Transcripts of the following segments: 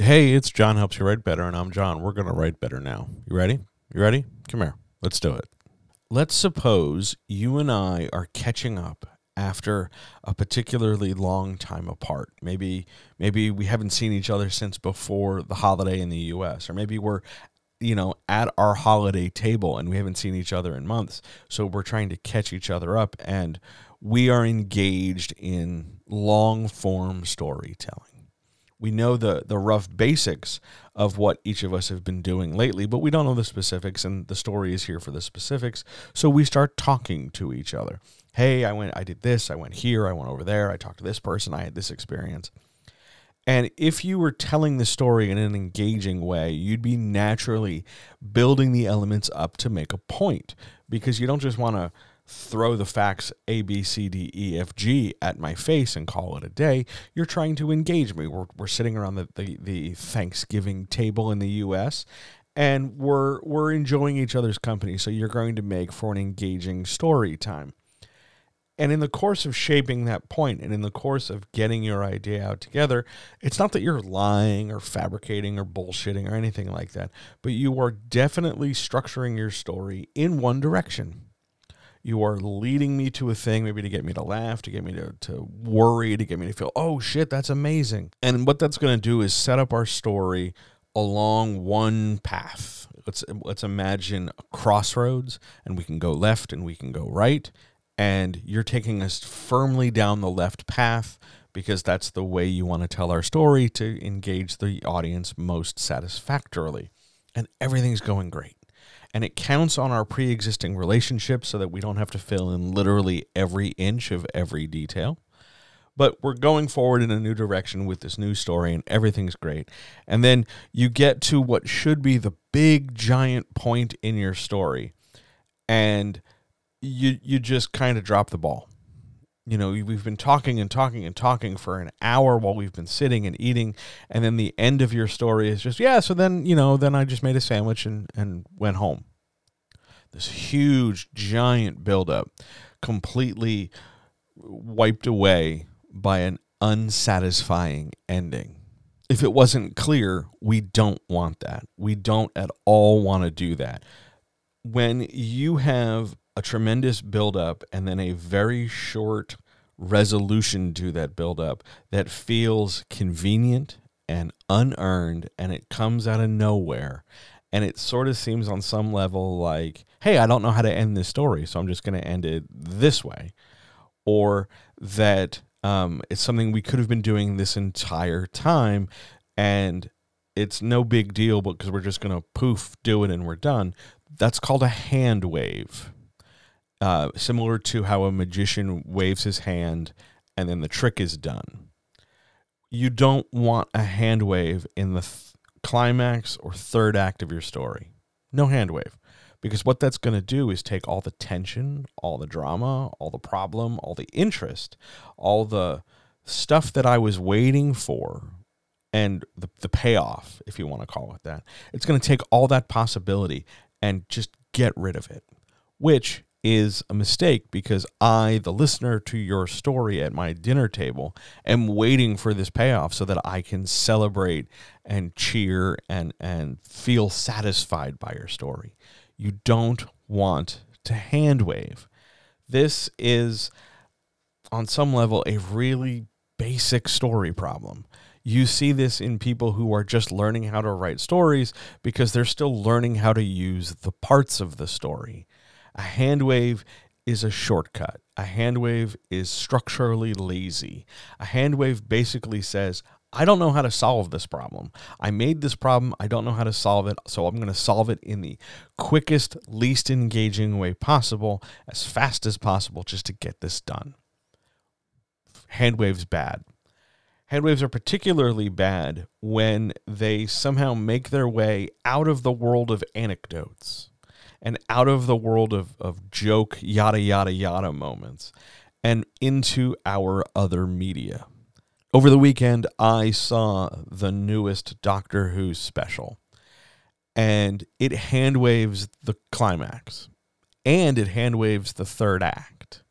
Hey, it's John Helps You Write Better, and I'm John. We're going to write better now. You ready? You ready? Come here. Let's do it. Let's suppose you and I are catching up after a particularly long time apart. Maybe maybe we haven't seen each other since before the holiday in the US or maybe we're you know at our holiday table and we haven't seen each other in months. So we're trying to catch each other up and we are engaged in long form storytelling we know the the rough basics of what each of us have been doing lately, but we don't know the specifics, and the story is here for the specifics. So we start talking to each other. Hey, I went, I did this, I went here, I went over there, I talked to this person, I had this experience. And if you were telling the story in an engaging way, you'd be naturally building the elements up to make a point because you don't just want to throw the facts A, B, C, D, E, F, G at my face and call it a day. You're trying to engage me. We're, we're sitting around the, the, the Thanksgiving table in the U.S. and we're, we're enjoying each other's company. So you're going to make for an engaging story time. And in the course of shaping that point and in the course of getting your idea out together, it's not that you're lying or fabricating or bullshitting or anything like that, but you are definitely structuring your story in one direction you are leading me to a thing, maybe to get me to laugh, to get me to, to worry, to get me to feel, oh shit, that's amazing. And what that's going to do is set up our story along one path. Let's let's imagine a crossroads, and we can go left and we can go right, and you're taking us firmly down the left path because that's the way you want to tell our story to engage the audience most satisfactorily. And everything's going great and it counts on our pre existing relationship so that we don't have to fill in literally every inch of every detail. But we're going forward in a new direction with this new story, and everything's great. And then you get to what should be the big, giant point in your story, and you you just kind of drop the ball you know we've been talking and talking and talking for an hour while we've been sitting and eating. And then the end of your story is just yeah so then you know then i just made a sandwich and and went home. This huge giant buildup completely wiped away by an unsatisfying ending. If it wasn't clear we don't want that. We don't at all want to do that. When you have a tremendous buildup and then a very short resolution to that buildup that feels convenient and unearned and it comes out of nowhere. And it sort of seems on some level like, hey, I don't know how to end this story, so I'm just going to end it this way. Or that um, it's something we could have been doing this entire time and it's no big deal because we're just going to poof, do it, and we're done. That's called a hand wave uh, similar to how a magician waves his hand and then the trick is done. You don't want a hand wave in the th- climax or third act of your story. No hand wave. Because what that's going to do is take all the tension, all the drama, all the problem, all the interest, all the stuff that I was waiting for and the, the payoff, if you want to call it that. It's going to take all that possibility and just get rid of it, which is a mistake because I, the listener to your story at my dinner table, am waiting for this payoff so that I can celebrate and cheer and, and feel satisfied by your story. You don't want to hand wave. This is, on some level, a really basic story problem. You see this in people who are just learning how to write stories because they're still learning how to use the parts of the story a hand wave is a shortcut. A hand wave is structurally lazy. A hand wave basically says, I don't know how to solve this problem. I made this problem. I don't know how to solve it. So I'm going to solve it in the quickest, least engaging way possible, as fast as possible, just to get this done. Hand waves bad. Hand waves are particularly bad when they somehow make their way out of the world of anecdotes and out of the world of, of joke, yada, yada, yada moments and into our other media. Over the weekend, I saw the newest Doctor Who special, and it hand waves the climax and it hand waves the third act.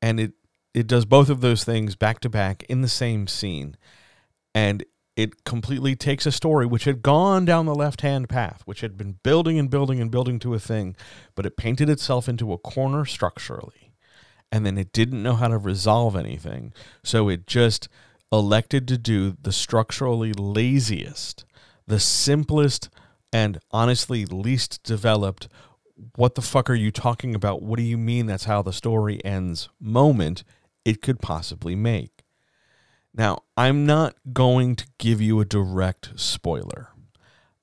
And it it does both of those things back to back in the same scene. And it completely takes a story which had gone down the left hand path, which had been building and building and building to a thing, but it painted itself into a corner structurally. And then it didn't know how to resolve anything. So it just elected to do the structurally laziest, the simplest, and honestly least developed what the fuck are you talking about? What do you mean that's how the story ends moment it could possibly make? Now, I'm not going to give you a direct spoiler.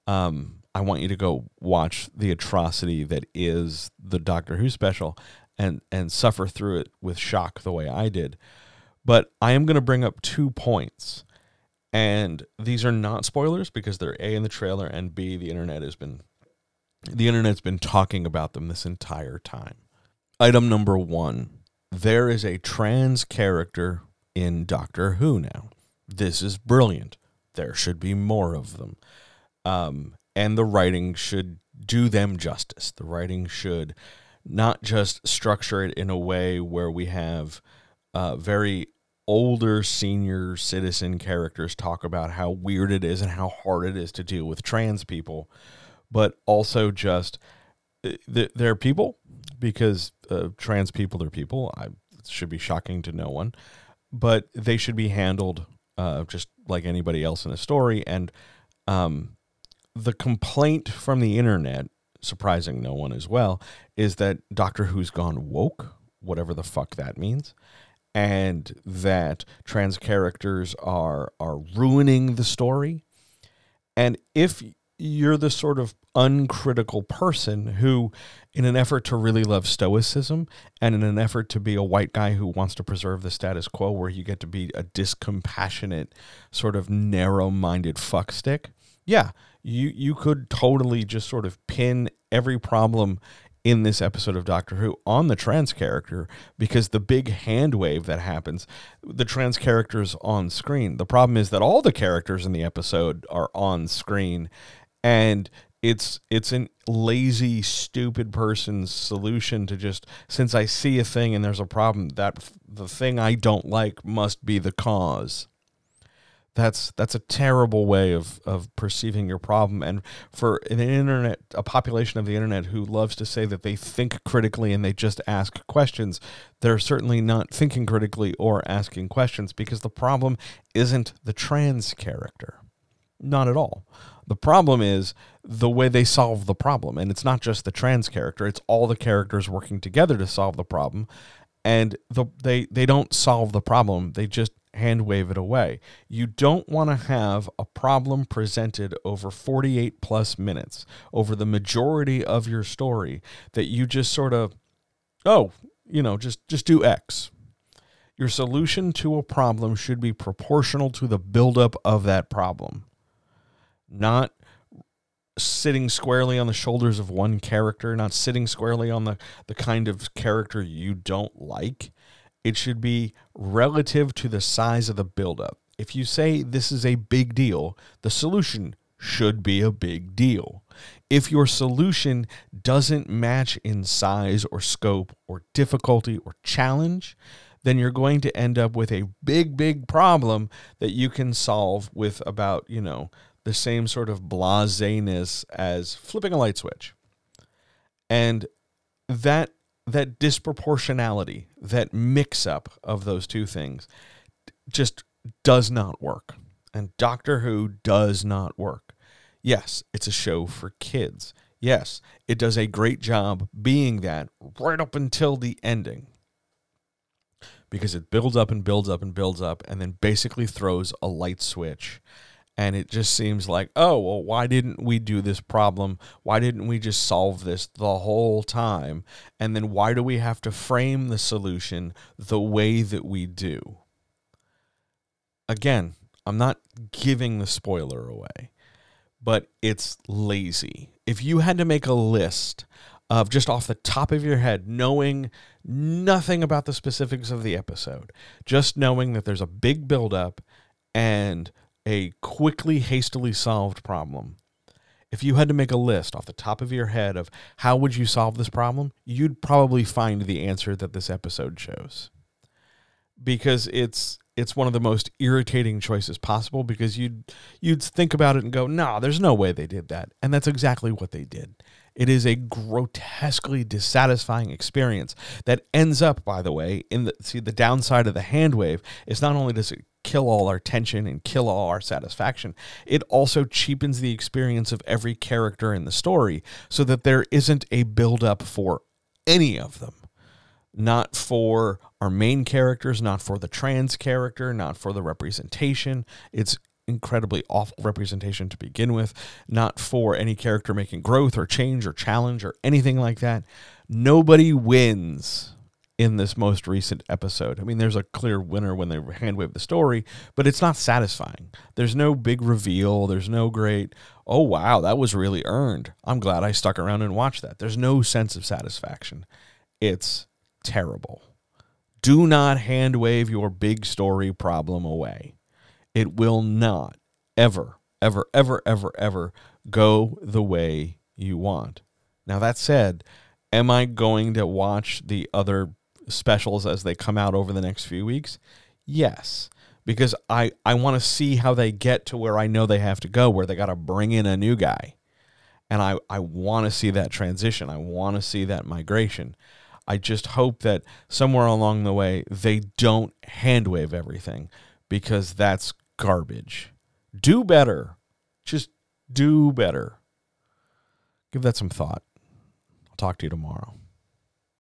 Um, I want you to go watch the atrocity that is the Doctor Who special and and suffer through it with shock the way I did. But I am going to bring up two points. And these are not spoilers because they're A in the trailer and B the internet has been the internet's been talking about them this entire time. Item number 1. There is a trans character in Doctor Who now. This is brilliant. There should be more of them. Um, and the writing should do them justice. The writing should not just structure it in a way where we have uh, very older senior citizen characters talk about how weird it is and how hard it is to deal with trans people, but also just uh, they're people because uh, trans people are people. I should be shocking to no one, but they should be handled uh, just like anybody else in a story. And um, the complaint from the internet, surprising no one as well, is that Doctor Who's gone woke, whatever the fuck that means, and that trans characters are are ruining the story. And if you're the sort of uncritical person who, in an effort to really love stoicism and in an effort to be a white guy who wants to preserve the status quo, where you get to be a discompassionate, sort of narrow minded fuckstick, yeah, you, you could totally just sort of pin every problem in this episode of Doctor Who on the trans character because the big hand wave that happens, the trans characters on screen. The problem is that all the characters in the episode are on screen and it's it's a lazy stupid person's solution to just since i see a thing and there's a problem that the thing i don't like must be the cause. That's that's a terrible way of of perceiving your problem. And for an internet a population of the internet who loves to say that they think critically and they just ask questions they're certainly not thinking critically or asking questions because the problem isn't the trans character. Not at all the problem is the way they solve the problem. And it's not just the trans character, it's all the characters working together to solve the problem. And the, they, they don't solve the problem, they just hand wave it away. You don't want to have a problem presented over 48 plus minutes, over the majority of your story, that you just sort of, oh, you know, just, just do X. Your solution to a problem should be proportional to the buildup of that problem not sitting squarely on the shoulders of one character, not sitting squarely on the, the kind of character you don't like. It should be relative to the size of the buildup. If you say this is a big deal, the solution should be a big deal. If your solution doesn't match in size or scope or difficulty or challenge, then you're going to end up with a big, big problem that you can solve with about, you know, the same sort of blaseness as flipping a light switch. And that that disproportionality, that mix up of those two things just does not work. And Doctor Who does not work. Yes, it's a show for kids. Yes, it does a great job being that right up until the ending. Because it builds up and builds up and builds up and then basically throws a light switch and it just seems like oh well why didn't we do this problem? Why didn't we just solve this the whole time? And then why do we have to frame the solution the way that we do? Again, I'm not giving the spoiler away, but it's lazy. If you had to make a list of just off the top of your head, knowing nothing about the specifics of the episode, just knowing that there's a big buildup and a quickly, hastily solved problem. If you had to make a list off the top of your head of how would you solve this problem, you'd probably find the answer that this episode shows. Because it's it's one of the most irritating choices possible because you'd you'd think about it and go, "Nah, there's no way they did that." And that's exactly what they did. It is a grotesquely dissatisfying experience that ends up, by the way, in the see the downside of the hand wave is not only does it kill all our tension and kill all our satisfaction, it also cheapens the experience of every character in the story so that there isn't a build up for any of them not for our main characters, not for the trans character, not for the representation. It's incredibly awful representation to begin with, not for any character making growth or change or challenge or anything like that. Nobody wins in this most recent episode. I mean, there's a clear winner when they handwave the story, but it's not satisfying. There's no big reveal. There's no great, oh, wow, that was really earned. I'm glad I stuck around and watched that. There's no sense of satisfaction. It's terrible. Do not hand wave your big story problem away. It will not ever, ever, ever, ever, ever go the way you want. Now, that said, am I going to watch the other specials as they come out over the next few weeks? Yes, because I, I want to see how they get to where I know they have to go, where they got to bring in a new guy. And I, I want to see that transition. I want to see that migration. I just hope that somewhere along the way they don't handwave everything because that's garbage. Do better. Just do better. Give that some thought. I'll talk to you tomorrow.